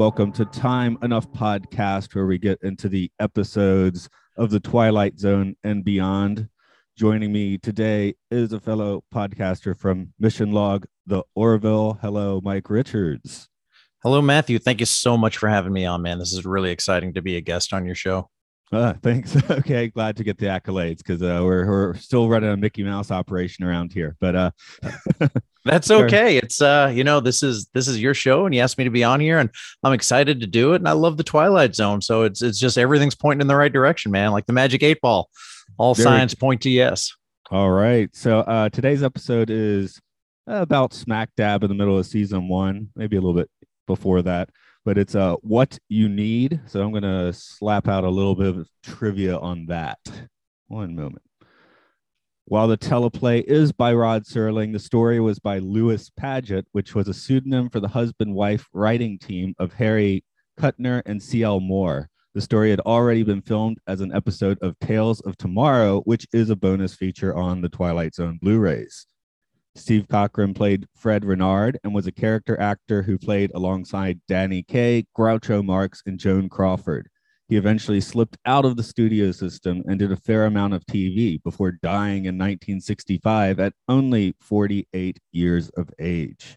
Welcome to Time Enough Podcast, where we get into the episodes of the Twilight Zone and beyond. Joining me today is a fellow podcaster from Mission Log, the Orville. Hello, Mike Richards. Hello, Matthew. Thank you so much for having me on, man. This is really exciting to be a guest on your show. Uh, thanks. okay, glad to get the accolades because uh, we're we're still running a Mickey Mouse operation around here. But uh, that's okay. It's uh, you know, this is this is your show, and you asked me to be on here, and I'm excited to do it. And I love the Twilight Zone, so it's it's just everything's pointing in the right direction, man. Like the Magic Eight Ball, all signs point to yes. All right. So uh, today's episode is about smack dab in the middle of season one, maybe a little bit before that but it's uh what you need. So I'm gonna slap out a little bit of trivia on that. One moment. While the teleplay is by Rod Serling, the story was by Lewis Padgett, which was a pseudonym for the husband wife writing team of Harry Kuttner and C.L. Moore. The story had already been filmed as an episode of Tales of Tomorrow, which is a bonus feature on the Twilight Zone Blu rays. Steve Cochran played Fred Renard and was a character actor who played alongside Danny Kaye, Groucho Marx, and Joan Crawford. He eventually slipped out of the studio system and did a fair amount of TV before dying in 1965 at only 48 years of age.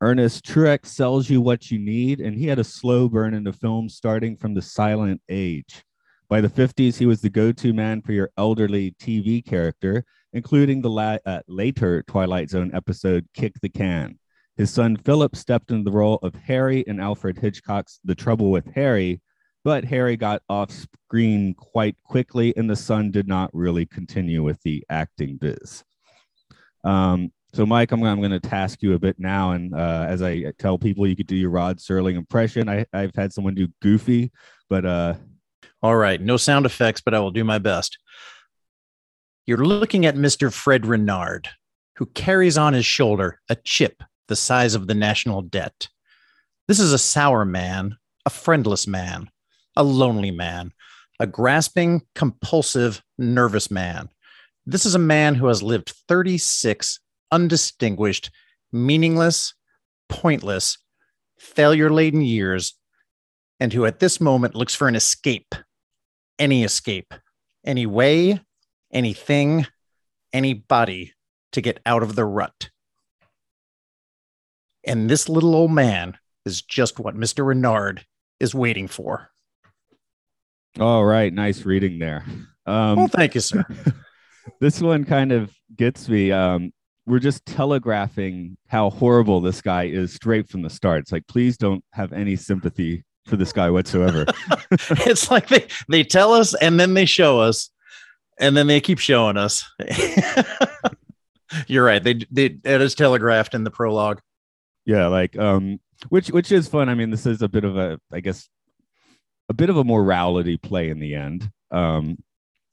Ernest Truex sells you what you need, and he had a slow burn into film starting from the silent age. By the 50s, he was the go to man for your elderly TV character including the la- uh, later Twilight Zone episode Kick the Can. His son Philip stepped into the role of Harry in Alfred Hitchcock's The Trouble with Harry, but Harry got off screen quite quickly, and the son did not really continue with the acting biz. Um, so, Mike, I'm, I'm going to task you a bit now. And uh, as I tell people, you could do your Rod Serling impression. I, I've had someone do Goofy, but. Uh... All right. No sound effects, but I will do my best. You're looking at Mr. Fred Renard, who carries on his shoulder a chip the size of the national debt. This is a sour man, a friendless man, a lonely man, a grasping, compulsive, nervous man. This is a man who has lived 36 undistinguished, meaningless, pointless, failure laden years, and who at this moment looks for an escape, any escape, any way, anything, anybody to get out of the rut. And this little old man is just what Mr. Renard is waiting for. All right. Nice reading there. Um, well, thank you, sir. this one kind of gets me. Um, we're just telegraphing how horrible this guy is straight from the start. It's like, please don't have any sympathy for this guy whatsoever. it's like they, they tell us and then they show us and then they keep showing us. You're right. They, they it is telegraphed in the prologue. Yeah, like um, which which is fun. I mean, this is a bit of a, I guess, a bit of a morality play in the end. Um,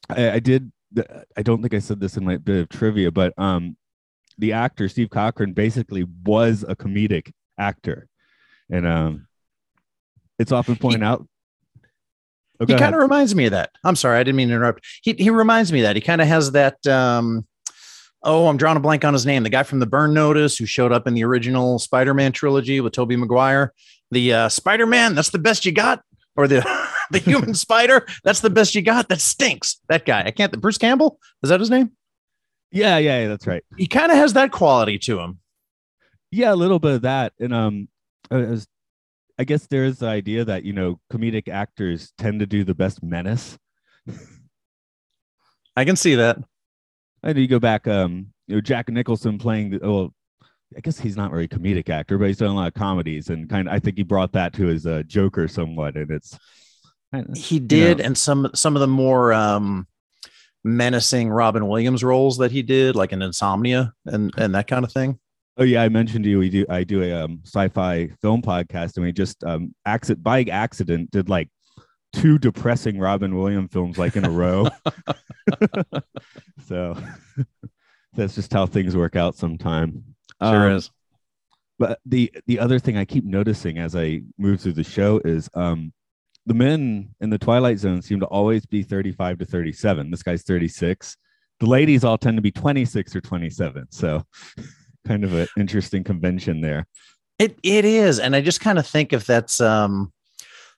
I, I did. I don't think I said this in my bit of trivia, but um, the actor Steve Cochran basically was a comedic actor, and um, it's often pointed he, out Oh, he kind of reminds me of that. I'm sorry, I didn't mean to interrupt. He he reminds me of that. He kind of has that. Um, oh, I'm drawing a blank on his name. The guy from the Burn Notice who showed up in the original Spider-Man trilogy with Tobey Maguire. The uh, Spider-Man, that's the best you got, or the the human spider, that's the best you got. That stinks. That guy. I can't. Bruce Campbell is that his name? Yeah, yeah, yeah that's right. He kind of has that quality to him. Yeah, a little bit of that. And um, I was I guess there is the idea that you know comedic actors tend to do the best menace. I can see that. I And you go back, um, you know, Jack Nicholson playing. The, well, I guess he's not very comedic actor, but he's done a lot of comedies, and kind of I think he brought that to his uh, Joker somewhat, and it's. He did, know. and some some of the more um, menacing Robin Williams roles that he did, like in Insomnia and and that kind of thing. Oh yeah, I mentioned to you we do I do a um, sci-fi film podcast and we just um accident by accident did like two depressing Robin Williams films like in a row. so that's just how things work out sometime. Sure Um, is. But the the other thing I keep noticing as I move through the show is um the men in the Twilight Zone seem to always be 35 to 37. This guy's 36. The ladies all tend to be 26 or 27. So kind of an interesting convention there. It it is, and I just kind of think if that's um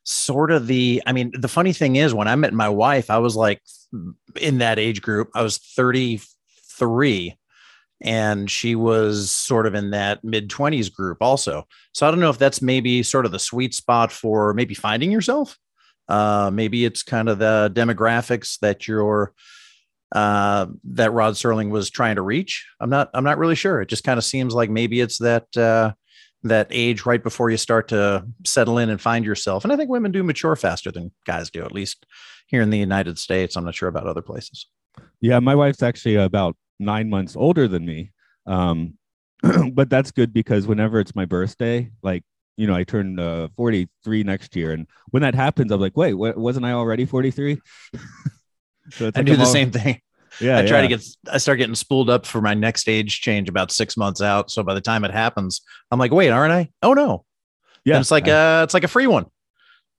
sort of the. I mean, the funny thing is, when I met my wife, I was like in that age group. I was thirty three, and she was sort of in that mid twenties group also. So I don't know if that's maybe sort of the sweet spot for maybe finding yourself. Uh, maybe it's kind of the demographics that you're uh, that Rod Serling was trying to reach. I'm not. I'm not really sure. It just kind of seems like maybe it's that uh, that age right before you start to settle in and find yourself. And I think women do mature faster than guys do, at least here in the United States. I'm not sure about other places. Yeah, my wife's actually about nine months older than me. Um, but that's good because whenever it's my birthday, like, you know, I turn uh, 43 next year. And when that happens, I'm like, wait, what, wasn't I already 43? so it's I like do I'm the all- same thing. Yeah. I try yeah. to get, I start getting spooled up for my next age change about six months out. So by the time it happens, I'm like, wait, aren't I? Oh no. yeah. And it's like, I- uh, it's like a free one.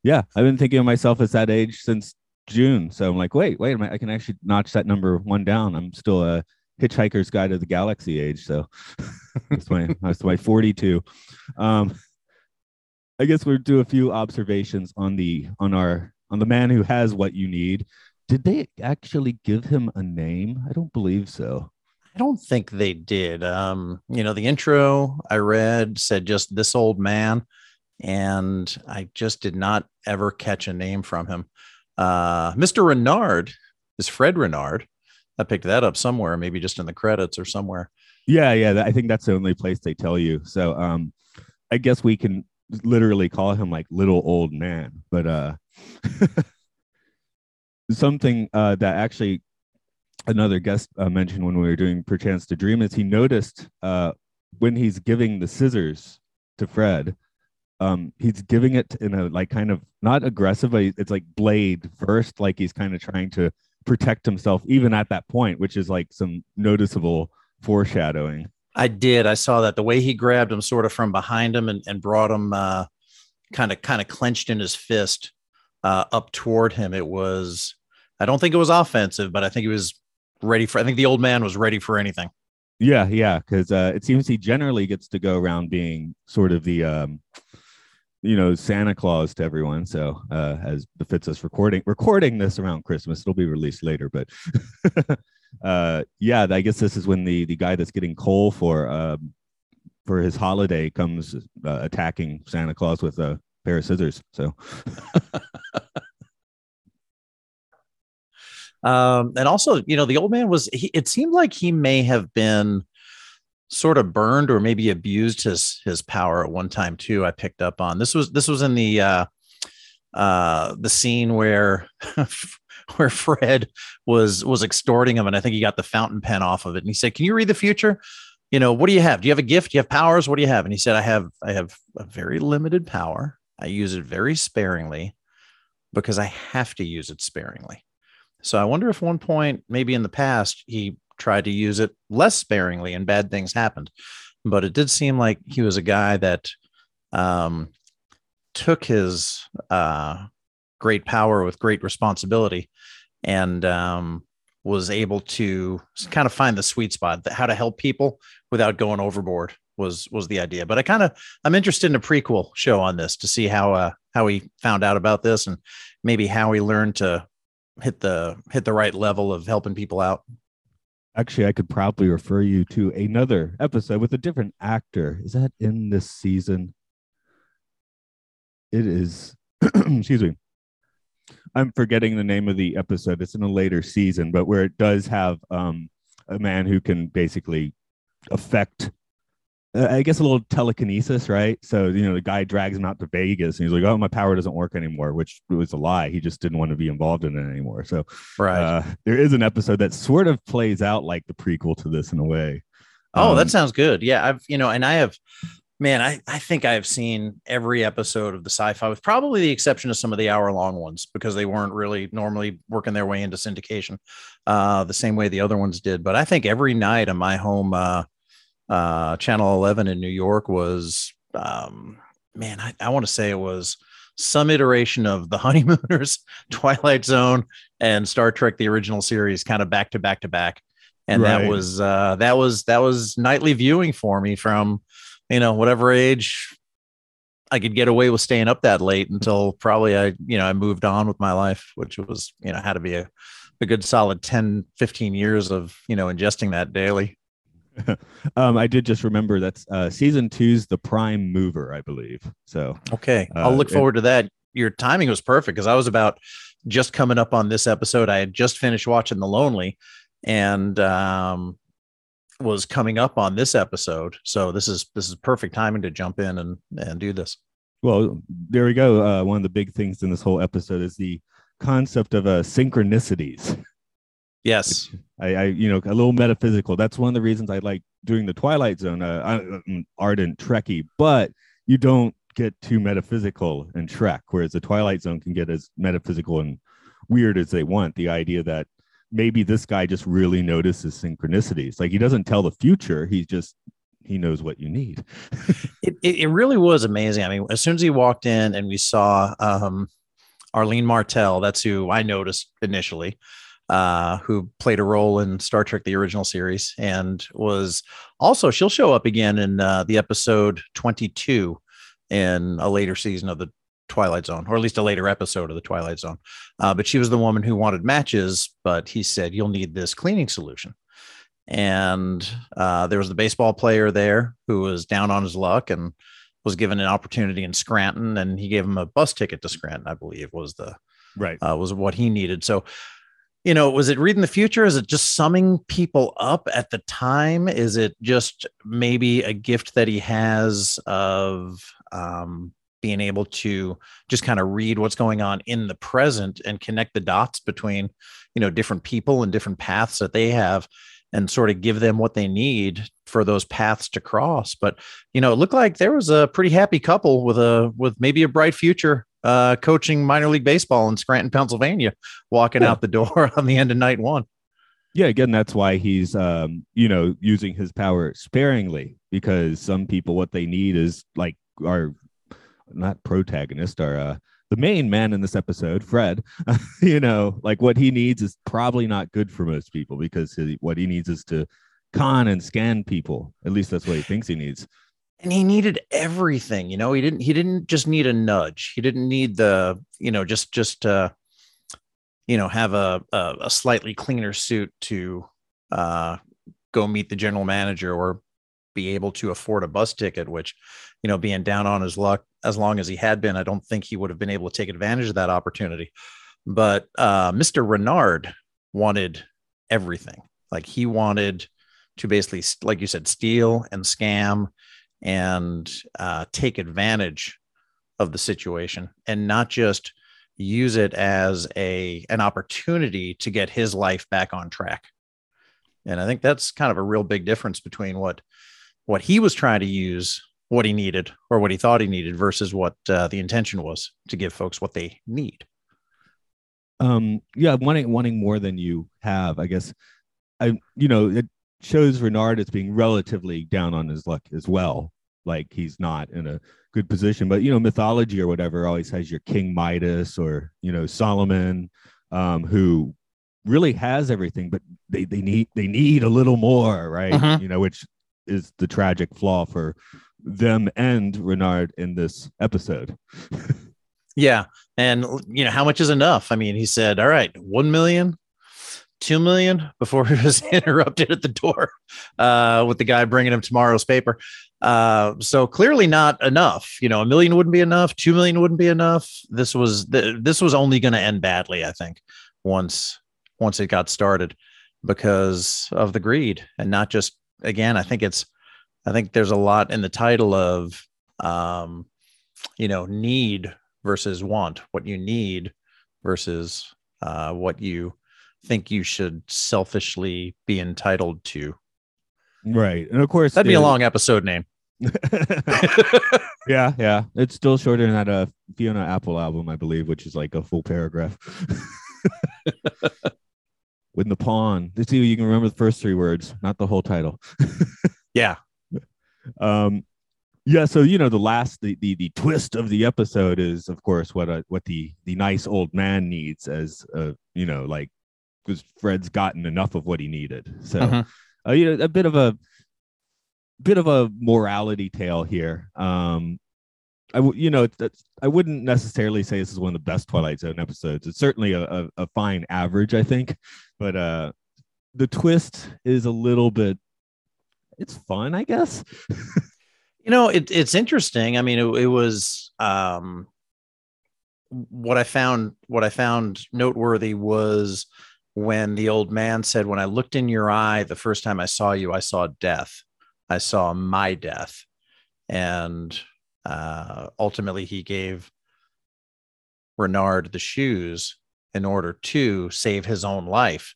yeah. I've been thinking of myself as that age since June. So I'm like, wait, wait. I can actually notch that number one down. I'm still a hitchhiker's guide to the galaxy age. So that's my, that's my 42. Um, I guess we'll do a few observations on the on our on the man who has what you need. Did they actually give him a name? I don't believe so. I don't think they did. Um, you know, the intro I read said just this old man, and I just did not ever catch a name from him. Uh, Mr. Renard is Fred Renard. I picked that up somewhere, maybe just in the credits or somewhere. Yeah, yeah. I think that's the only place they tell you. So um I guess we can literally call him like little old man. But uh something uh that actually another guest uh, mentioned when we were doing Perchance to Dream is he noticed uh when he's giving the scissors to Fred, um, he's giving it in a like kind of not aggressive, it's like blade first, like he's kind of trying to protect himself even at that point, which is like some noticeable foreshadowing. I did. I saw that the way he grabbed him sort of from behind him and, and brought him uh, kind of kind of clenched in his fist uh, up toward him. It was. I don't think it was offensive, but I think he was ready for. I think the old man was ready for anything. Yeah, yeah, because uh, it seems he generally gets to go around being sort of the, um, you know, Santa Claus to everyone. So uh, as befits us recording recording this around Christmas, it'll be released later. But uh, yeah, I guess this is when the the guy that's getting coal for um, for his holiday comes uh, attacking Santa Claus with a pair of scissors. So Um, and also, you know, the old man was. He, it seemed like he may have been sort of burned or maybe abused his his power at one time too. I picked up on this was this was in the uh, uh, the scene where where Fred was was extorting him, and I think he got the fountain pen off of it, and he said, "Can you read the future?" You know, what do you have? Do you have a gift? Do you have powers? What do you have? And he said, I have I have a very limited power. I use it very sparingly because I have to use it sparingly. So I wonder if one point, maybe in the past, he tried to use it less sparingly and bad things happened. But it did seem like he was a guy that um, took his uh, great power with great responsibility and um, was able to kind of find the sweet spot, that how to help people without going overboard was was the idea. But I kind of I'm interested in a prequel show on this to see how uh, how he found out about this and maybe how he learned to hit the hit the right level of helping people out. Actually, I could probably refer you to another episode with a different actor. Is that in this season? It is. excuse me. I'm forgetting the name of the episode. It's in a later season, but where it does have um, a man who can basically affect I guess a little telekinesis, right? So you know, the guy drags him out to Vegas, and he's like, "Oh, my power doesn't work anymore," which was a lie. He just didn't want to be involved in it anymore. So, right, uh, there is an episode that sort of plays out like the prequel to this in a way. Oh, Um, that sounds good. Yeah, I've you know, and I have, man, I I think I've seen every episode of the sci-fi, with probably the exception of some of the hour-long ones because they weren't really normally working their way into syndication, uh, the same way the other ones did. But I think every night on my home, uh, uh, channel 11 in New York was, um, man, I, I want to say it was some iteration of the honeymooners twilight zone and star trek the original series kind of back to back to back. And that was uh that was that was nightly viewing for me from you know whatever age i could get away with staying up that late until probably i you know i moved on with my life which was you know had to be a, a good solid 10 15 years of you know ingesting that daily um, I did just remember that's uh, season two's the prime mover, I believe. So okay i'll Uh, look it- forward to that your timing was perfect because i was about just coming up on this episode i had just finished watching the lonely and um was coming up on this episode so this is this is perfect timing to jump in and and do this Well, there we go. Uh, one of the big things in this whole episode is the concept of uh, synchronicities. Yes I, I, you know, a little metaphysical. That's one of the reasons I like doing the Twilight Zone. Uh, I'm an ardent Trekkie, but you don't get too metaphysical in Trek, whereas the Twilight Zone can get as metaphysical and weird as they want. The idea that maybe this guy just really notices synchronicities. Like he doesn't tell the future. He's just he knows what you need. it, it, it really was amazing. I mean, as soon as he walked in and we saw um, Arlene Martel, that's who I noticed initially, uh, who played a role in Star Trek, the original series, and was also, she'll show up again in uh, the episode 22 in a later season of the Twilight Zone, or at least a later episode of the Twilight Zone. Uh, but she was the woman who wanted matches, but he said, You'll need this cleaning solution and uh, there was the baseball player there who was down on his luck and was given an opportunity in Scranton, and he gave him a bus ticket to Scranton, I believe, was the Right. uh, was what he needed. So, you know, was it reading the future? Is it just summing people up at the time? Is it just maybe a gift that he has of um, being able to just kind of read what's going on in the present and connect the dots between, you know, different people and different paths that they have and sort of give them what they need for those paths to cross. But, you know, it looked like there was a pretty happy couple with a, with maybe a bright future uh, coaching minor league baseball in Scranton, Pennsylvania, walking Yeah. out the door on the end of night one. yeah again that's why he's um you know using his power sparingly because some people what they need is like our not protagonist our uh the main man in this episode fred you know like what he needs is probably not good for most people because he, what he needs is to con and scan people at least that's what he thinks he needs and he needed everything you know he didn't he didn't just need a nudge. He didn't need the you know just just uh you know have a a, a slightly cleaner suit to uh go meet the general manager or be able to afford a bus ticket which you know being down on his luck as long as he had been i don't think he would have been able to take advantage of that opportunity. But uh mr renard wanted everything. Like he wanted to basically like you said steal and scam and uh, take advantage of the situation and not just use it as a an opportunity to get his life back on track. And i think that's kind of a real big difference between what what he was trying to use what he needed or what he thought he needed versus what uh, the intention was to give folks what they need. Um yeah wanting wanting more than you have i guess. I you know it shows renard as being relatively down on his luck as well like he's not in a good position but you know mythology or whatever always has your king midas or you know solomon um who really has everything but they they need they need a little more right Mhm. you know which is the tragic flaw for them and renard in this episode Yeah. And, you know, how much is enough? I mean, he said, all right, 1 million, 2 million before he was interrupted at the door uh, with the guy bringing him tomorrow's paper. Uh, so clearly not enough. You know, a million wouldn't be enough. 2 million wouldn't be enough. This was, th- this was only going to end badly, I think, once, once it got started because of the greed and not just, again, I think it's, I think there's a lot in the title of, um, you know, need versus want, what you need versus uh, what you think you should selfishly be entitled to. Right. And of course, That'd be a long episode name. yeah, yeah. It's still shorter than that uh, Fiona Apple album, I believe, which is like a full paragraph. With the pawn. Let's see if you can remember the first three words, not the whole title. Yeah. um yeah so you know the last the, the the twist of the episode is of course what a what the the nice old man needs as a you know like because fred's gotten enough of what he needed so Mhm. uh, you know a bit of a bit of a morality tale here um I w- you know that's I wouldn't necessarily say this is one of the best Twilight Zone episodes. It's certainly a, a, a fine average, I think, but uh, the twist is a little bit. It's fun, I guess. You know, it, it's interesting. I mean, it, it was um, what I found. What I found noteworthy was when the old man said, "When I looked in your eye the first time I saw you, I saw death. I saw my death," and uh, ultimately, he gave Renard the shoes in order to save his own life.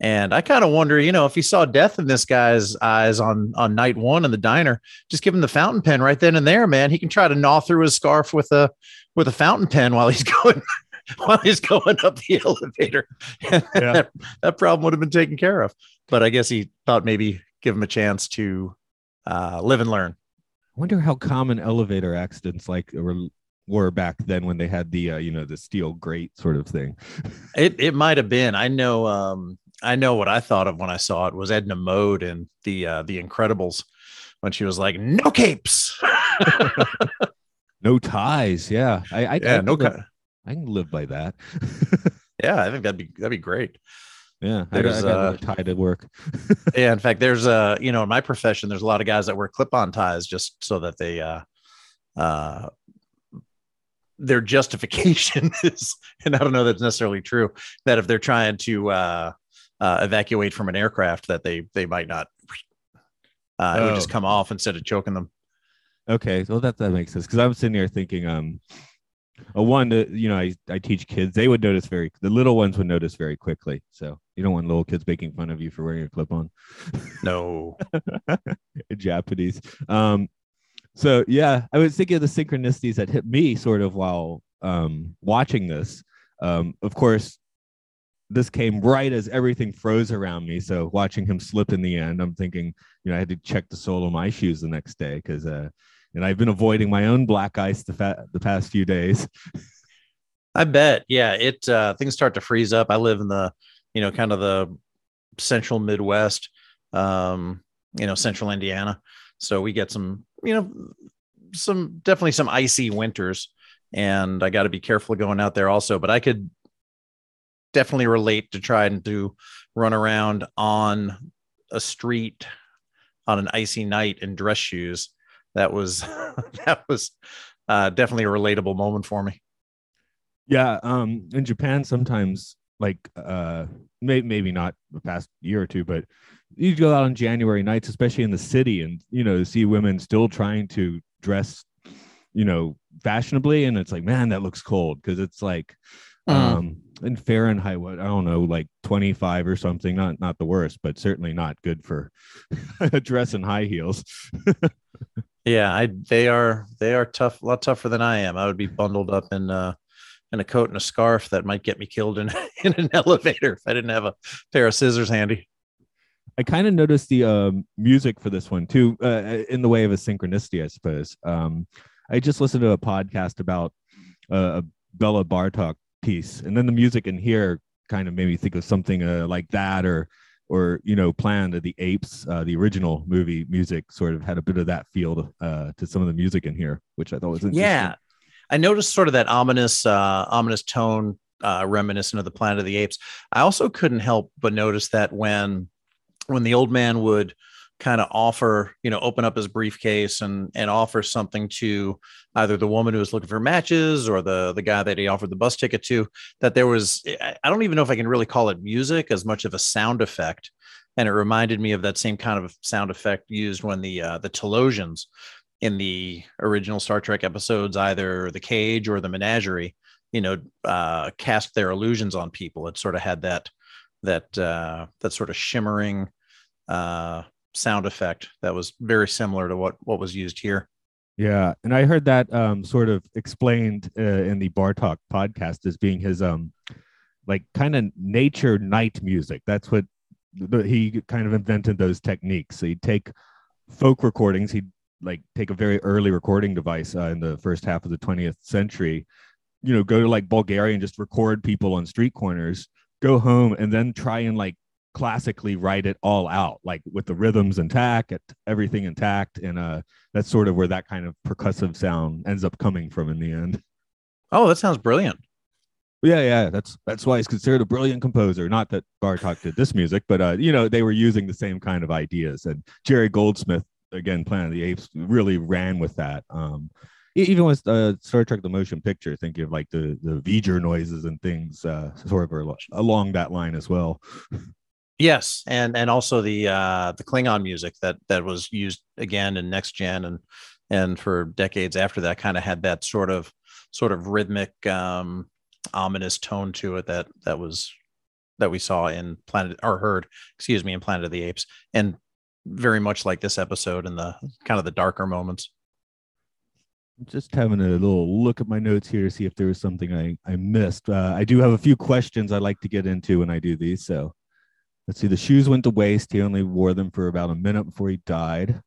And I kind of wonder, you know, if he saw death in this guy's eyes on on night one in the diner, just give him the fountain pen right then and there, man. He can try to gnaw through his scarf with a with a fountain pen while he's going while he's going up the elevator. that, that problem would have been taken care of. But I guess he thought maybe give him a chance to uh, live and learn. I wonder how common elevator accidents like were, were back then when they had the uh, you know the steel grate sort of thing. It it might have been. I know. Um, I know what I thought of when I saw it was Edna Mode in the uh, the Incredibles when she was like, "No capes." No ties. Yeah, I, I, yeah, I no. Ca- I can live by that. yeah, I think that'd be that'd be great. yeah, I, There's, I got uh, tie to work. yeah in fact there's uh you know in my profession there's a lot of guys that wear clip-on ties just so that they uh uh their justification is and i don't know that's necessarily true that if they're trying to uh, uh evacuate from an aircraft that they they might not uh it would just Oh. come off instead of choking them Okay, well that that makes sense because I'm sitting here thinking, um, a one, that you know, I I teach kids, they would notice very, the little ones would notice very quickly. So you don't want little kids making fun of you for wearing a clip on. no Japanese. Um, so yeah, I was thinking of the synchronicities that hit me sort of while um, watching this. Um, of course, this came right as everything froze around me. So watching him slip in the end, I'm thinking, you know, I had to check the sole of my shoes the next day because, uh, and I've been avoiding my own black ice the, fa- the past few days. I bet. Yeah, it uh, things start to freeze up. I live in the, you know, kind of the central Midwest, um, you know, central Indiana. So we get some, you know, some definitely some icy winters, and I got to be careful going out there also. But I could definitely relate to trying to run around on a street on an icy night in dress shoes. That was that was uh, definitely a relatable moment for me. Yeah, um, in Japan, sometimes like uh, may- maybe not the past year or two, but you go out on January nights, especially in the city, and you know see women still trying to dress, you know, fashionably, and it's like, man, that looks cold because it's like, Mm. um, in Fahrenheit, what I don't know, like twenty five or something. Not not the worst, but certainly not good for a dress in high heels. Yeah, I they are they are tough, a lot tougher than I am. I would be bundled up in uh in a coat and a scarf that might get me killed in in an elevator if I didn't have a pair of scissors handy. I kind of noticed the um, music for this one too, uh, in the way of a synchronicity, I suppose. Um, I just listened to a podcast about uh, a Béla Bartok piece, and then the music in here kind of made me think of something uh, like that, or or you know, Planet of the Apes, uh, the original movie music, sort of had a bit of that feel uh, to some of the music in here, which I thought was interesting. Yeah. I noticed sort of that ominous uh ominous tone uh reminiscent of the Planet of the Apes. I also couldn't help but notice that when when the old man would kind of offer, you know, open up his briefcase and and offer something to either the woman who was looking for matches or the the guy that he offered the bus ticket to. That there was, I don't even know if I can really call it music as much of a sound effect. And it reminded me of that same kind of sound effect used when the uh, the Talosians in the original Star Trek episodes, either the cage or the menagerie, you know, uh, cast their illusions on people. It sort of had that that uh, that sort of shimmering uh, sound effect that was very similar to what what was used here. Yeah, and I heard that um, sort of explained uh, in the Bartok podcast as being his um, like kind of nature night music. That's what the, he kind of invented those techniques. So he'd take folk recordings. He'd like take a very early recording device uh, in the first half of the 20th century. You know, go to like Bulgaria and just record people on street corners. Go home and then try and like classically write it all out, like with the rhythms intact, everything intact, and uh, that's sort of where that kind of percussive sound ends up coming from in the end. Oh, that sounds brilliant. Yeah, yeah, that's that's why he's considered a brilliant composer. Not that Bartok did this music, but uh, you know they were using the same kind of ideas. And Jerry Goldsmith, again, Planet of the Apes, really ran with that. Um, even with uh, Star Trek: The Motion Picture, thinking of like the the V'ger noises and things, uh, sort of along that line as well. Yes, and and also the uh, the Klingon music that that was used again in Next Gen and and for decades after that, kind of had that sort of sort of rhythmic um, ominous tone to it that that was that we saw in Planet or heard, excuse me, in Planet of the Apes, and very much like this episode in the kind of the darker moments. Just having a little look at my notes here to see if there was something I I missed. Uh, I do have a few questions I like to get into when I do these. So let's see. The shoes went to waste. He only wore them for about a minute before he died.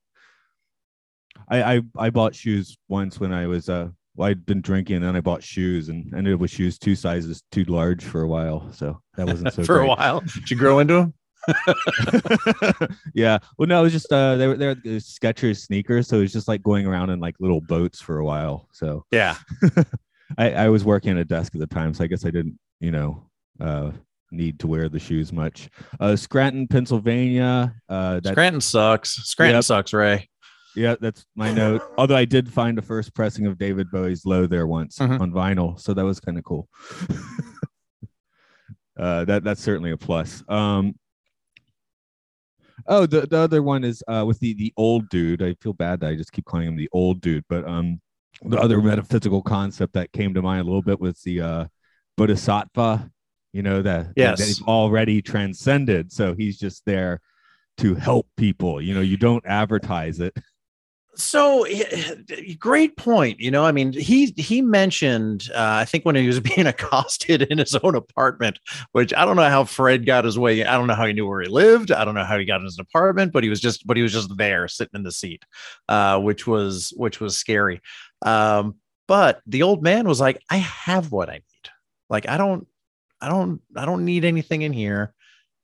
I I, I bought shoes once when I was uh well, I'd been drinking and then I bought shoes and ended up with shoes two sizes too large for a while. So that wasn't so for great. a while. Did you grow into them? yeah. Well, no, it was just uh they were they're Skechers sneakers, so it was just like going around in like little boats for a while. So yeah. I, I was working at a desk at the time, so I guess I didn't, you know, uh need to wear the shoes much. Uh Scranton, Pennsylvania. Uh that, Scranton sucks. Scranton yep. sucks, Ray. Yeah, that's my note. Although I did find a first pressing of David Bowie's "Low" there once mm-hmm. on vinyl, so that was kind of cool. uh, that that's certainly a plus. Um, oh, the, the other one is uh, with the the old dude. I feel bad that I just keep calling him the old dude, but um, the other metaphysical concept that came to mind a little bit was the uh, bodhisattva. You know that yes. that he's already transcended, so he's just there to help people. You know, you don't advertise it. So great point. You know, I mean, he he mentioned uh, I think when he was being accosted in his own apartment, which I don't know how Fred got his way. I don't know how he knew where he lived. I don't know how he got in his apartment, but he was just but he was just there sitting in the seat, uh, which was which was scary. Um, but the old man was like, "I have what I need. Like I don't, I don't, I don't need anything in here.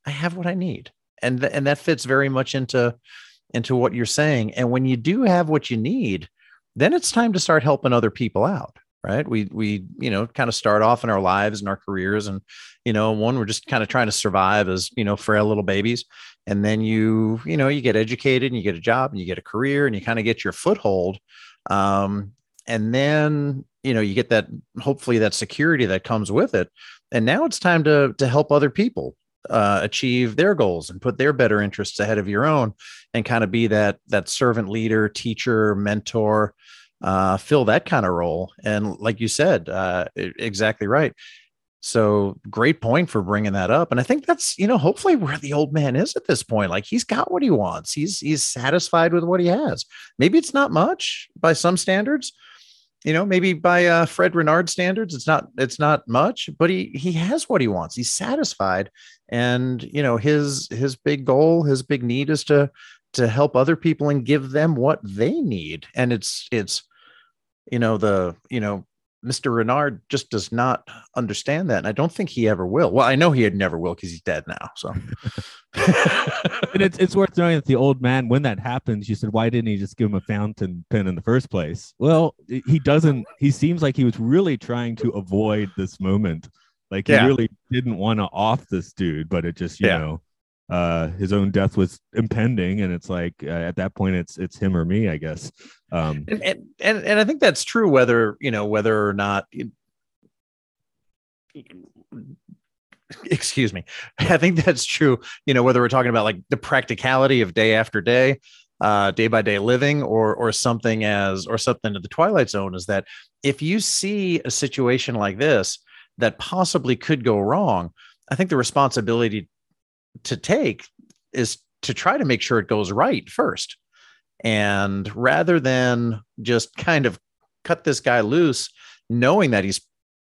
I have what I need." And th- and that fits very much into into what you're saying. And when you do have what you need, then it's time to start helping other people out right we we you know kind of start off in our lives and our careers and you know one we're just kind of trying to survive as you know frail little babies and then you you know you get educated and you get a job and you get a career and you kind of get your foothold um, and then you know you get that hopefully that security that comes with it and now it's time to to help other people uh, achieve their goals and put their better interests ahead of your own and kind of be that that servant leader teacher mentor uh, fill that kind of role. And like you said uh, exactly right. So great point for bringing that up. And i think that's you know hopefully where the old man is at this point. Like he's got what he wants. He's he's satisfied with what he has. Maybe it's not much by some standards you know maybe by uh, fred renard standards it's not it's not much but he he has what he wants he's satisfied and you know his his big goal his big need is to to help other people and give them what they need and it's it's you know the you know Mr. Renard just does not understand that. And I don't think he ever will. Well, I know he had never will because he's dead now. So and it's it's worth knowing that the old man, when that happens, you said, why didn't he just give him a fountain pen in the first place? Well, he doesn't, he seems like he was really trying to avoid this moment. Like he yeah. really didn't want to off this dude, but it just, you yeah. know, uh, his own death was impending, and it's like uh, at that point, it's it's him or me, I guess. Um, and, and and and I think that's true. Whether you know whether or not. excuse me. I think that's true you know whether we're talking about like the practicality of day after day uh, day by day living or or something as or something to the twilight zone is that if you see a situation like this that possibly could go wrong i think the responsibility to take is to try to make sure it goes right first. And rather than just kind of cut this guy loose knowing that he's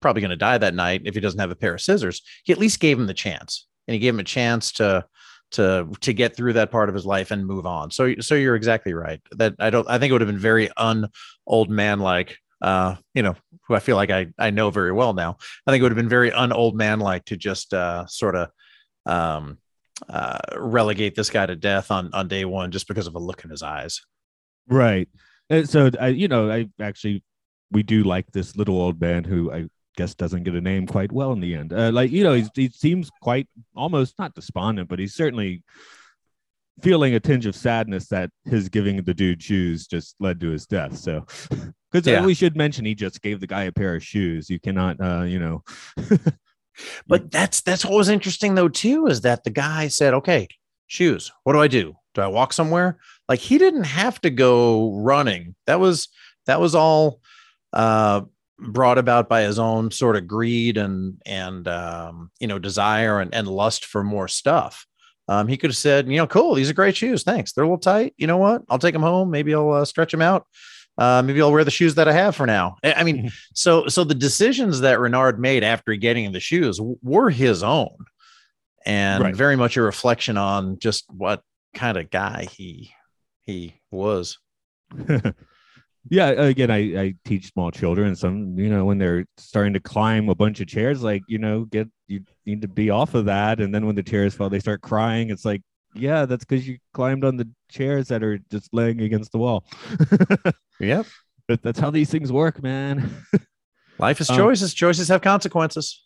probably going to die that night if he doesn't have a pair of scissors he at least gave him the chance and he gave him a chance to to to get through that part of his life and move on. So so you're exactly right. That I don't I think it would have been very un old man like uh you know who I feel like I I know very well now. I think it would have been very un old man like to just uh sort of um uh relegate this guy to death on on day 1 just because of a look in his eyes. Right. And so I you know I actually we do like this little old man who I guess doesn't get a name quite well in the end. Uh, like you know, he seems quite almost not despondent, but he's certainly feeling a tinge of sadness that his giving the dude shoes just led to his death. So, because uh, yeah. we should mention he just gave the guy a pair of shoes. You cannot, uh, you know. but that's that's what was interesting though too is that the guy said, "Okay, shoes. What do I do? Do I walk somewhere?" Like he didn't have to go running. That was that was all uh brought about by his own sort of greed and and um, you know desire and, and lust for more stuff. Um, he could have said, you know, cool, these are great shoes. Thanks. They're a little tight. You know what? I'll take them home. Maybe I'll uh, stretch them out. Uh, maybe I'll wear the shoes that I have for now. I mean, so so the decisions that Renard made after getting the shoes were his own, and right. very much a reflection on just what kind of guy he he was. yeah again I, I teach small children some you know when they're starting to climb a bunch of chairs like you know get you need to be off of that. And then when the chairs fall they start crying. It's like yeah that's because you climbed on the chairs that are just laying against the wall. Yep. But that's how these things work man. Life is um, choices. Um, choices have consequences.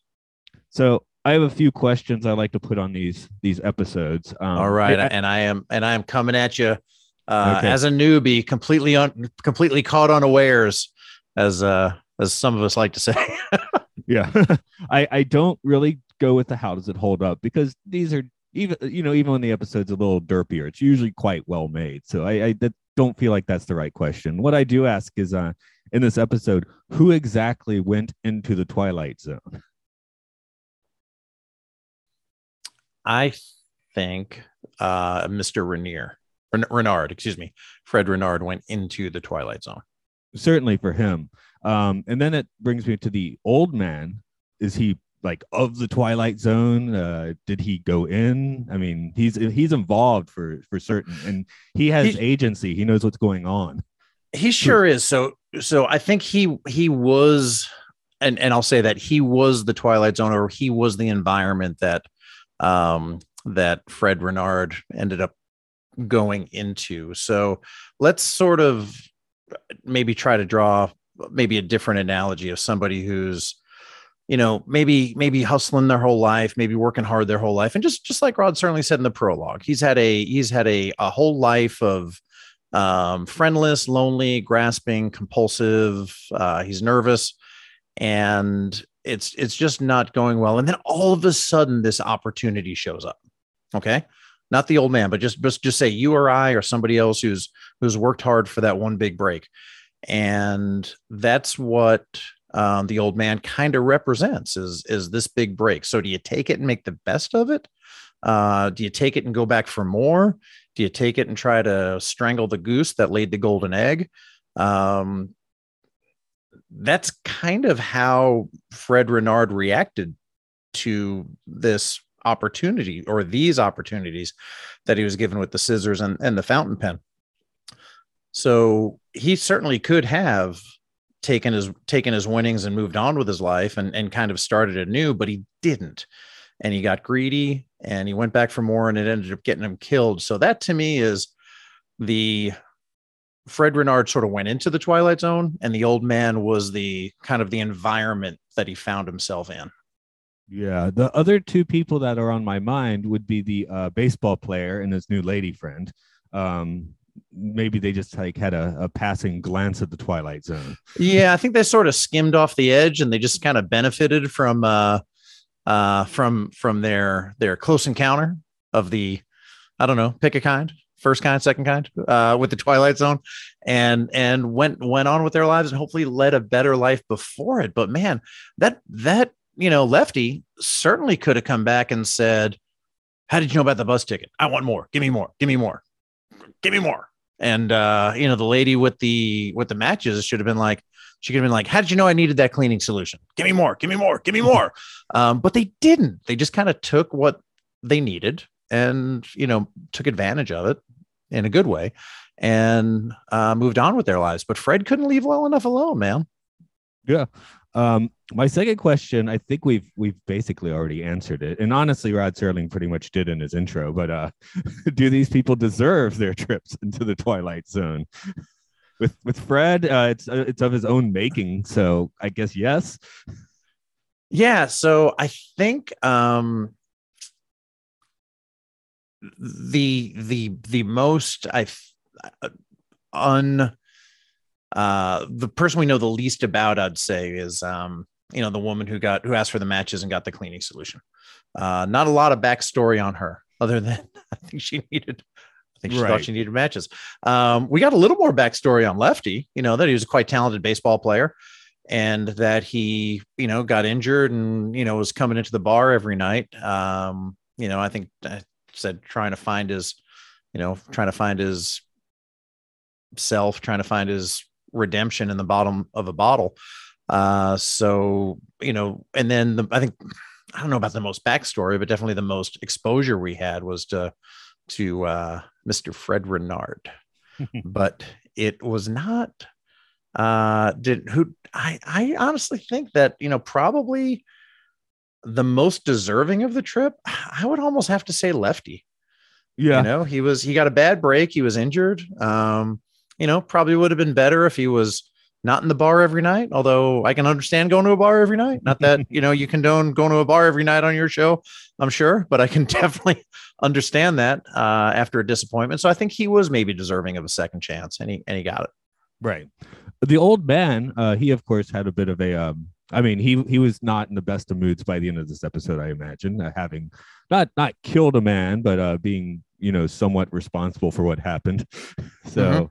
So I have a few questions I like to put on these these episodes. Um, All right, I, and I am and I am coming at you uh, okay. as a newbie, completely un, completely caught unawares, as uh, as some of us like to say. yeah, I I don't really go with the how does it hold up because these are even you know even when the episode's a little derpier, it's usually quite well made. So I, I don't feel like that's the right question. What I do ask is, uh, in this episode, who exactly went into the Twilight Zone? I think uh, Mr. Rainier. Renard, excuse me, Fred Renard went into the Twilight Zone. Certainly for him. Um, and then it brings me to the old man. Is he like of the Twilight Zone? Uh, did he go in? I mean, he's he's involved for for certain, and he has agency. He knows what's going on. He sure is. So so I think he he was, and and I'll say that he was the Twilight Zone, or he was the environment that um that Fred Renard ended up going into. So let's sort of maybe try to draw maybe a different analogy of somebody who's you know maybe maybe hustling their whole life maybe working hard their whole life. And just just like Rod Serling said in the prologue he's had a he's had a, a whole life of um, friendless lonely grasping compulsive uh, he's nervous and it's it's just not going well. And then all of a sudden this opportunity shows up okay not the old man, but just just just say you or I or somebody else who's who's worked hard for that one big break, and that's what um, the old man kind of represents is is this big break. So do you take it and make the best of it? Uh, do you take it and go back for more? Do you take it and try to strangle the goose that laid the golden egg? Um, that's kind of how Fred Renard reacted to this opportunity or these opportunities that he was given with the scissors and, and the fountain pen. So he certainly could have taken his taken his winnings and moved on with his life and, and kind of started anew, but he didn't. And he got greedy and he went back for more and it ended up getting him killed. So that to me is the Fred Renard sort of went into the Twilight Zone and the old man was the kind of the environment that he found himself in. Yeah, the other two people that are on my mind would be the uh, baseball player and his new lady friend. Um, maybe they just like had a, a passing glance at the Twilight Zone. Yeah, I think they sort of skimmed off the edge and they just kind of benefited from uh, uh, from from their their close encounter of the I don't know, pick a kind, first kind, second kind, uh, with the Twilight Zone, and and went went on with their lives and hopefully led a better life before it. But man, that that you know, Lefty certainly could have come back and said, "How did you know about the bus ticket? I want more. Give me more. Give me more. Give me more." And uh, you know, the lady with the with the matches should have been like, she could have been like, "How did you know I needed that cleaning solution? Give me more. Give me more. Give me more." um, but they didn't. They just kind of took what they needed and you know took advantage of it in a good way and uh, moved on with their lives. But Fred couldn't leave well enough alone, man. Yeah. Um, my second question, I think we've we've basically already answered it, and honestly, Rod Serling pretty much did in his intro. But uh, do these people deserve their trips into the Twilight Zone? With with Fred, uh, it's uh, it's of his own making, so I guess yes. Yeah, so I think um, the the the most I uh, un uh the person we know the least about i'd say is um you know the woman who got who asked for the matches and got the cleaning solution. Uh not a lot of backstory on her other than i think she needed i think she right. thought she needed matches. Um we got a little more backstory on lefty you know that he was a quite talented baseball player and that he you know got injured and you know was coming into the bar every night. Um you know i think i said trying to find his you know trying to find his self trying to find his redemption in the bottom of a bottle. Uh, so you know, and then the, I think I don't know about the most backstory, but definitely the most exposure we had was to to uh, Mr. Fred Renard, but it was not. Uh, did who I I honestly think that you know probably the most deserving of the trip. I would almost have to say Lefty. Yeah, you know, he was he got a bad break. He was injured. Um, you know, probably would have been better if he was not in the bar every night. Although I can understand going to a bar every night. Not that, you know, you condone going to a bar every night on your show, I'm sure, but I can definitely understand that uh, after a disappointment. So I think he was maybe deserving of a second chance and he, and he got it. Right. The old man, uh, he, of course, had a bit of a, um, I mean, he he was not in the best of moods by the end of this episode, I imagine, uh, having not not killed a man, but uh, being you know somewhat responsible for what happened. so mm-hmm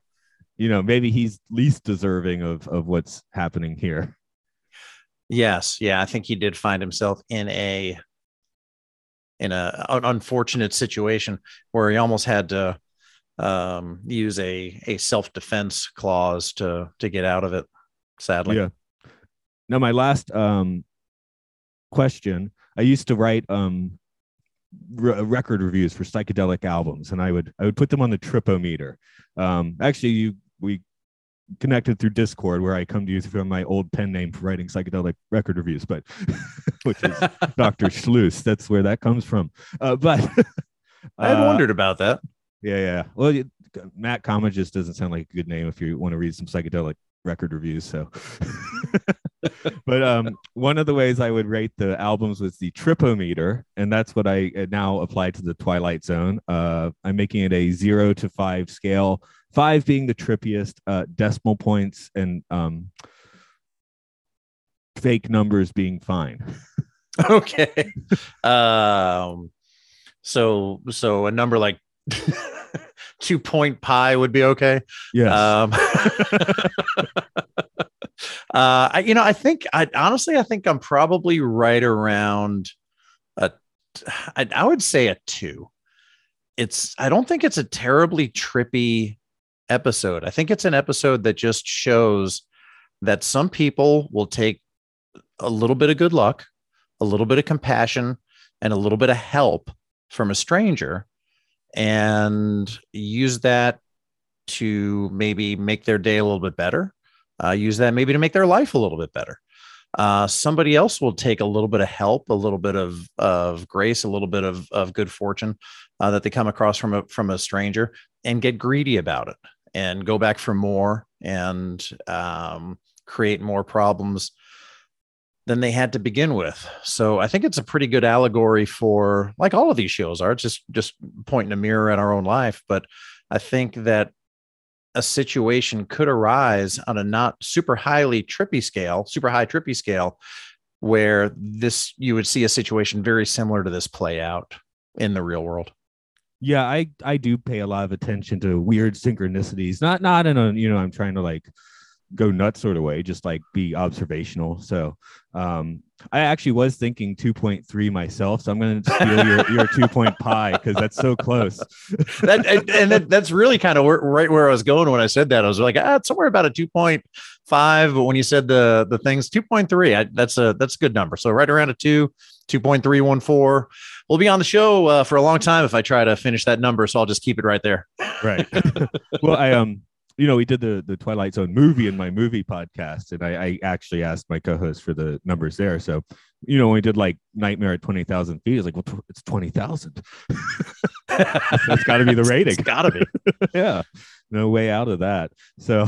you know maybe he's least deserving of of what's happening here. Yes. Yeah i think he did find himself in a in a an unfortunate situation where he almost had to um, use a a self-defense clause to to get out of it sadly. Yeah. Now my last um question i used to write um record reviews for psychedelic albums and i would i would put them on the tripometer. Um actually you we connected through Discord, where I come to you from my old pen name for writing psychedelic record reviews, but which is Dr. Schluss. That's where that comes from. Uh, but I had uh, wondered about that. Yeah, yeah. Well, you, Matt Kama just doesn't sound like a good name if you want to read some psychedelic record reviews. So, but um, one of the ways I would rate the albums was the tripometer, and that's what I uh, now apply to the Twilight Zone. Uh, I'm making it a zero to five scale, five being the trippiest, uh, decimal points and um, fake numbers being fine. okay. um, so so a number like two point pi would be okay. Yeah. Um, uh, I, you know, I think I honestly, I think I'm probably right around a, I, I would say a two. It's, I don't think it's a terribly trippy episode. I think it's an episode that just shows that some people will take a little bit of good luck, a little bit of compassion, and a little bit of help from a stranger and use that to maybe make their day a little bit better. Uh, use that maybe to make their life a little bit better. Uh, somebody else will take a little bit of help, a little bit of of grace, a little bit of of good fortune uh, that they come across from a from a stranger, and get greedy about it, and go back for more, and um, create more problems than they had to begin with. So I think it's a pretty good allegory for like all of these shows are. It's just just pointing a mirror at our own life. But I think that a situation could arise on a not super highly trippy scale, super high trippy scale, where this you would see a situation very similar to this play out in the real world. Yeah, I I do pay a lot of attention to weird synchronicities. Not not in a you know I'm trying to like go nuts sort of way, just like be observational. So um, I actually was thinking 2.3 myself, so I'm going to steal your, your two point pi because that's so close. that and, that, that's really kind of right where I was going when I said that. I was like, ah, it's somewhere about a 2.5. But when you said the the things 2.3, I, that's a that's a good number. So right around a two, 2.314. We'll be on the show uh, for a long time if I try to finish that number. So I'll just keep it right there. Right. well, I um you know, we did the the Twilight Zone movie in my movie podcast, and I, I actually asked my co-host for the numbers there. So, you know, we did like Nightmare at twenty thousand feet. It's like, well, it's twenty thousand. That's got to be the rating. It's got to be. yeah, no way out of that. So,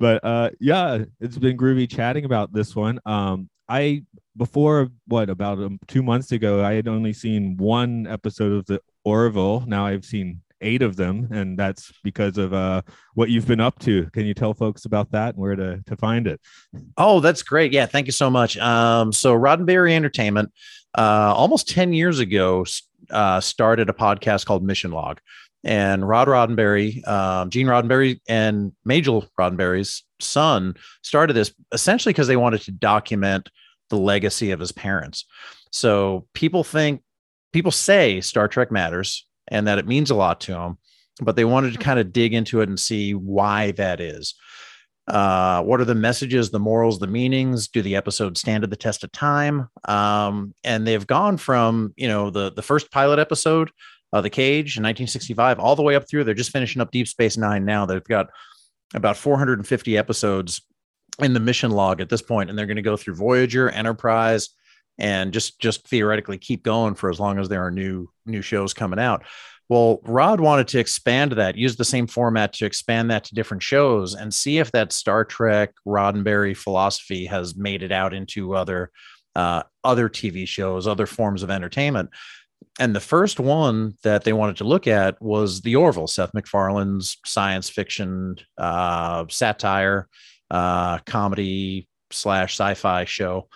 but uh, yeah, it's been groovy chatting about this one. Um, I before what about um, two months ago, I had only seen one episode of the Orville. Now I've seen eight of them, and that's because of uh, what you've been up to. Can you tell folks about that and where to, to find it? Oh, that's great. Yeah, thank you so much. Um, so Roddenberry Entertainment, uh, almost 10 years ago, uh, started a podcast called Mission Log. And Rod Roddenberry, um, Gene Roddenberry, and Majel Roddenberry's son started this essentially because they wanted to document the legacy of his parents. So people think, people say Star Trek matters and that it means a lot to them, but they wanted to kind of dig into it and see why that is. Uh, what are the messages, the morals, the meanings? Do the episodes stand to the test of time? Um, and they've gone from you know the the first pilot episode, uh, the Cage in 1965, all the way up through. They're just finishing up Deep Space Nine now. They've got about 450 episodes in the mission log at this point, and they're going to go through Voyager, Enterprise, and just just theoretically keep going for as long as there are new new shows coming out. Well, Rod wanted to expand that, use the same format to expand that to different shows and see if that Star Trek Roddenberry philosophy has made it out into other uh, other TV shows, other forms of entertainment. And the first one that they wanted to look at was The Orville, Seth MacFarlane's science fiction uh, satire, uh, comedy slash sci-fi show.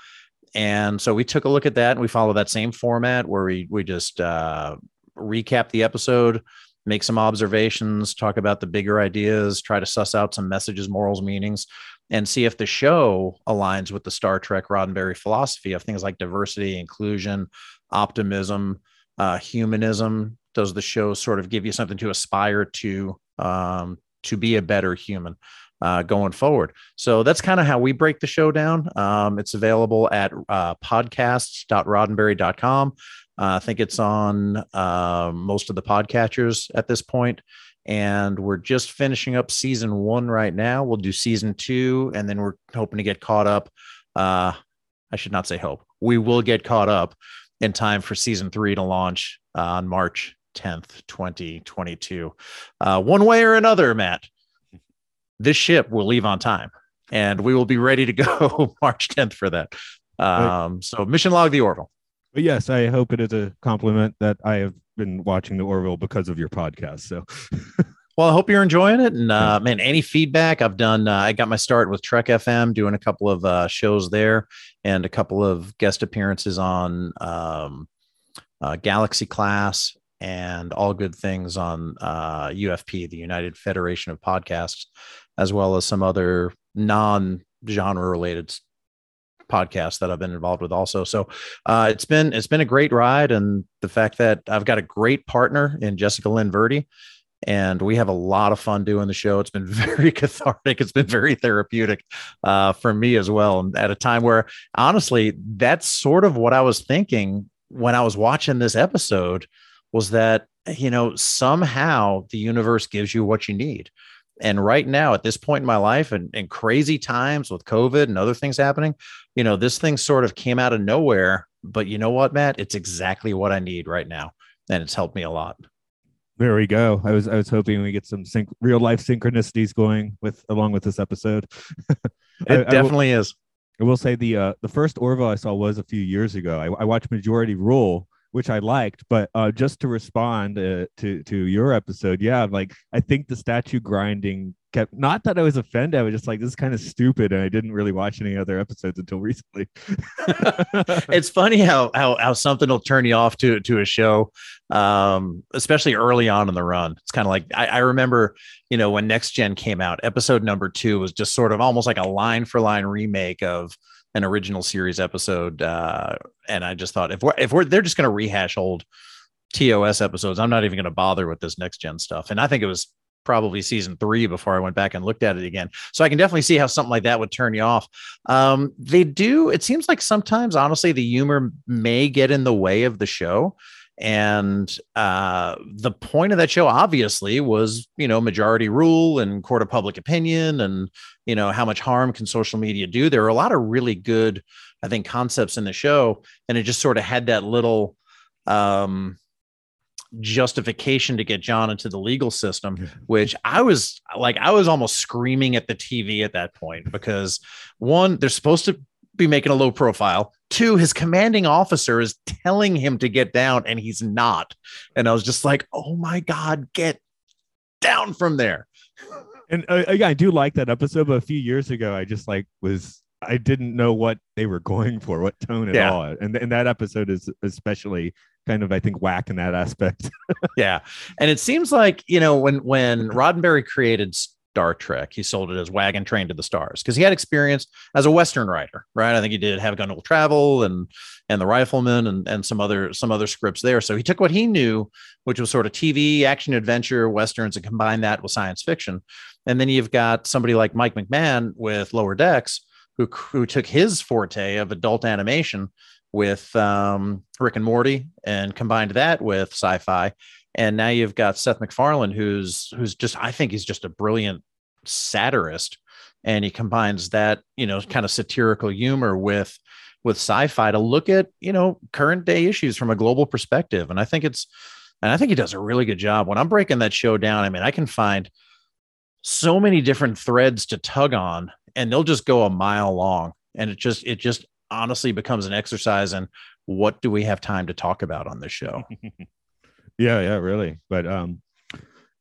And so we took a look at that and we follow that same format where we we just uh, recap the episode make some observations talk about the bigger ideas try to suss out some messages morals meanings and see if the show aligns with the star trek roddenberry philosophy of things like diversity inclusion optimism uh, humanism. Does the show sort of give you something to aspire to um, to be a better human uh, going forward. So that's kind of how we break the show down. Um, it's available at uh, podcasts.roddenberry.com. Uh, I think it's on uh, most of the podcatchers at this point. And we're just finishing up season one right now. We'll do season two, and then we're hoping to get caught up. Uh, I should not say hope. We will get caught up in time for season three to launch uh, on March 10th, 2022. Uh, one way or another, Matt, this ship will leave on time and we will be ready to go March 10th for that. Um, so mission log the Orville. But yes, I hope it is a compliment that I have been watching the Orville because of your podcast. So, well, I hope you're enjoying it. And uh, man, any feedback? I've done. Uh, I got my start with Trek FM, doing a couple of uh, shows there, and a couple of guest appearances on um, uh, Galaxy Class and all good things on uh, UFP, the United Federation of Podcasts as well as some other non genre related podcasts that I've been involved with also. So uh, it's been it's been a great ride, and the fact that I've got a great partner in Jessica Lynn Verdi, and we have a lot of fun doing the show. It's been very cathartic. It's been very therapeutic uh, for me as well. And at a time where honestly, that's sort of what I was thinking when I was watching this episode was that you know somehow the universe gives you what you need and right now, at this point in my life and, and crazy times with COVID and other things happening, you know, this thing sort of came out of nowhere. But you know what, Matt? It's exactly what I need right now. And it's helped me a lot. There we go. I was I was hoping we get some sync, real life synchronicities going with along with this episode. it I, definitely I will, is. I will say the uh, the first Orville I saw was a few years ago. I, I watched Majority Rule, which I liked, but uh, just to respond uh, to to your episode, yeah, like I think the statue grinding kept not that I was offended. I was just like, this is kind of stupid, and I didn't really watch any other episodes until recently. it's funny how, how how something will turn you off to to a show, um, especially early on in the run. It's kind of like I, I remember, you know, when Next Gen came out, episode number two was just sort of almost like a line for line remake of an original series episode, uh, and I just thought if we're if we're they're just going to rehash old TOS episodes, I'm not even going to bother with this Next Gen stuff. And I think it was probably season three before I went back and looked at it again. So I can definitely see how something like that would turn you off. Um, they do, it seems like sometimes, honestly, the humor may get in the way of the show. And uh, the point of that show, obviously, was you know majority rule and court of public opinion, and you know how much harm can social media do. There are a lot of really good, I think, concepts in the show, and it just sort of had that little um, justification to get John into the legal system, which I was like, I was almost screaming at the TV at that point because one, they're supposed to be making a low profile. Two, his commanding officer is telling him to get down and he's not. And I was just like, oh my God, get down from there. And uh, again, I do like that episode, but a few years ago, I just like was I didn't know what they were going for, what tone at yeah. all. And, and that episode is especially kind of, I think, whack in that aspect. yeah. And it seems like, you know, when when Roddenberry created Star Trek, he sold it as Wagon Train to the Stars because he had experience as a Western writer, right? I think he did Have Gun Will Travel and and The Rifleman and, and some other some other scripts there. So he took what he knew, which was sort of TV, action adventure, westerns, and combined that with science fiction. And then you've got somebody like Mike McMahan with Lower Decks, who who took his forte of adult animation with um, Rick and Morty and combined that with sci-fi. And now you've got Seth MacFarlane, who's who's just I think he's just a brilliant satirist, and he combines that you know kind of satirical humor with with sci-fi to look at you know current day issues from a global perspective. And I think it's and I think he does a really good job. When I'm breaking that show down, I mean I can find so many different threads to tug on, and they'll just go a mile long. And it just it just honestly becomes an exercise in what do we have time to talk about on this show. yeah, yeah, really. But um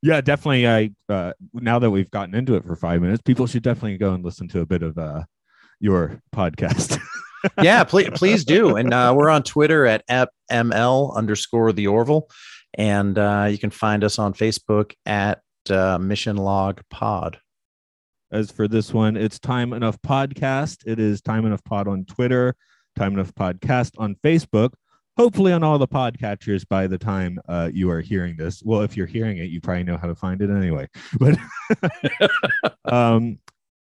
yeah, definitely I uh now that we've gotten into it for 5 minutes, people should definitely go and listen to a bit of uh your podcast. yeah, please please do. And uh we're on Twitter at ml underscore the Orville. And uh you can find us on Facebook at uh, Mission Log Pod. As for this one, it's Time Enough Podcast. It is Time Enough Pod on Twitter, Time Enough Podcast on Facebook. Hopefully, on all the podcatchers by the time uh, you are hearing this. Well, if you're hearing it, you probably know how to find it anyway. But um,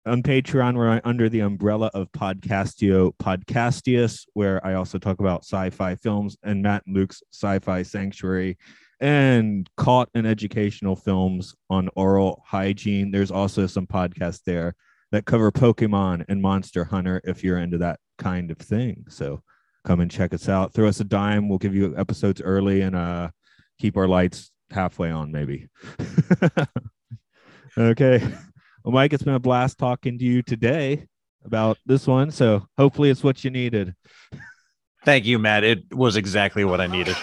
on Patreon, we're under the umbrella of Podcastio Podcastius, where I also talk about sci fi films and Matt and Luke's Sci Fi Sanctuary and caught in educational films on oral hygiene. There's also some podcasts there that cover Pokemon and Monster Hunter if you're into that kind of thing. So come and check us out. Throw us a dime. We'll give you episodes early and uh, keep our lights halfway on, maybe. okay. Well, Mike, it's been a blast talking to you today about this one. So hopefully it's what you needed. Thank you, Matt. It was exactly what I needed.